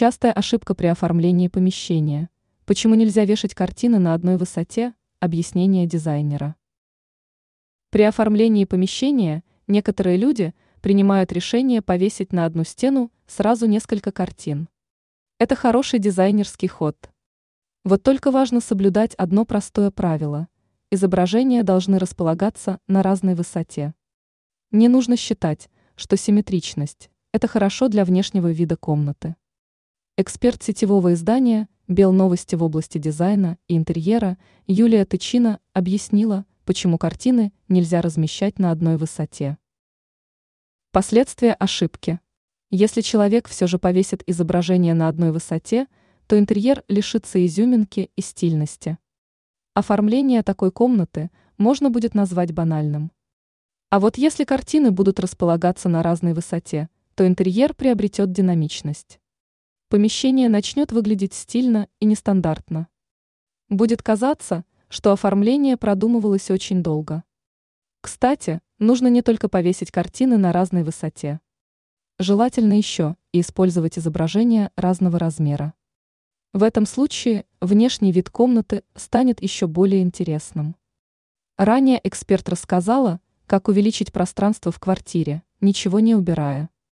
Частая ошибка при оформлении помещения. Почему нельзя вешать картины на одной высоте? Объяснение дизайнера. При оформлении помещения некоторые люди принимают решение повесить на одну стену сразу несколько картин. Это хороший дизайнерский ход. Вот только важно соблюдать одно простое правило. Изображения должны располагаться на разной высоте. Не нужно считать, что симметричность – это хорошо для внешнего вида комнаты. Эксперт сетевого издания «Бел новости в области дизайна и интерьера» Юлия Тычина объяснила, почему картины нельзя размещать на одной высоте. Последствия ошибки. Если человек все же повесит изображение на одной высоте, то интерьер лишится изюминки и стильности. Оформление такой комнаты можно будет назвать банальным. А вот если картины будут располагаться на разной высоте, то интерьер приобретет динамичность помещение начнет выглядеть стильно и нестандартно. Будет казаться, что оформление продумывалось очень долго. Кстати, нужно не только повесить картины на разной высоте. Желательно еще и использовать изображения разного размера. В этом случае внешний вид комнаты станет еще более интересным. Ранее эксперт рассказала, как увеличить пространство в квартире, ничего не убирая.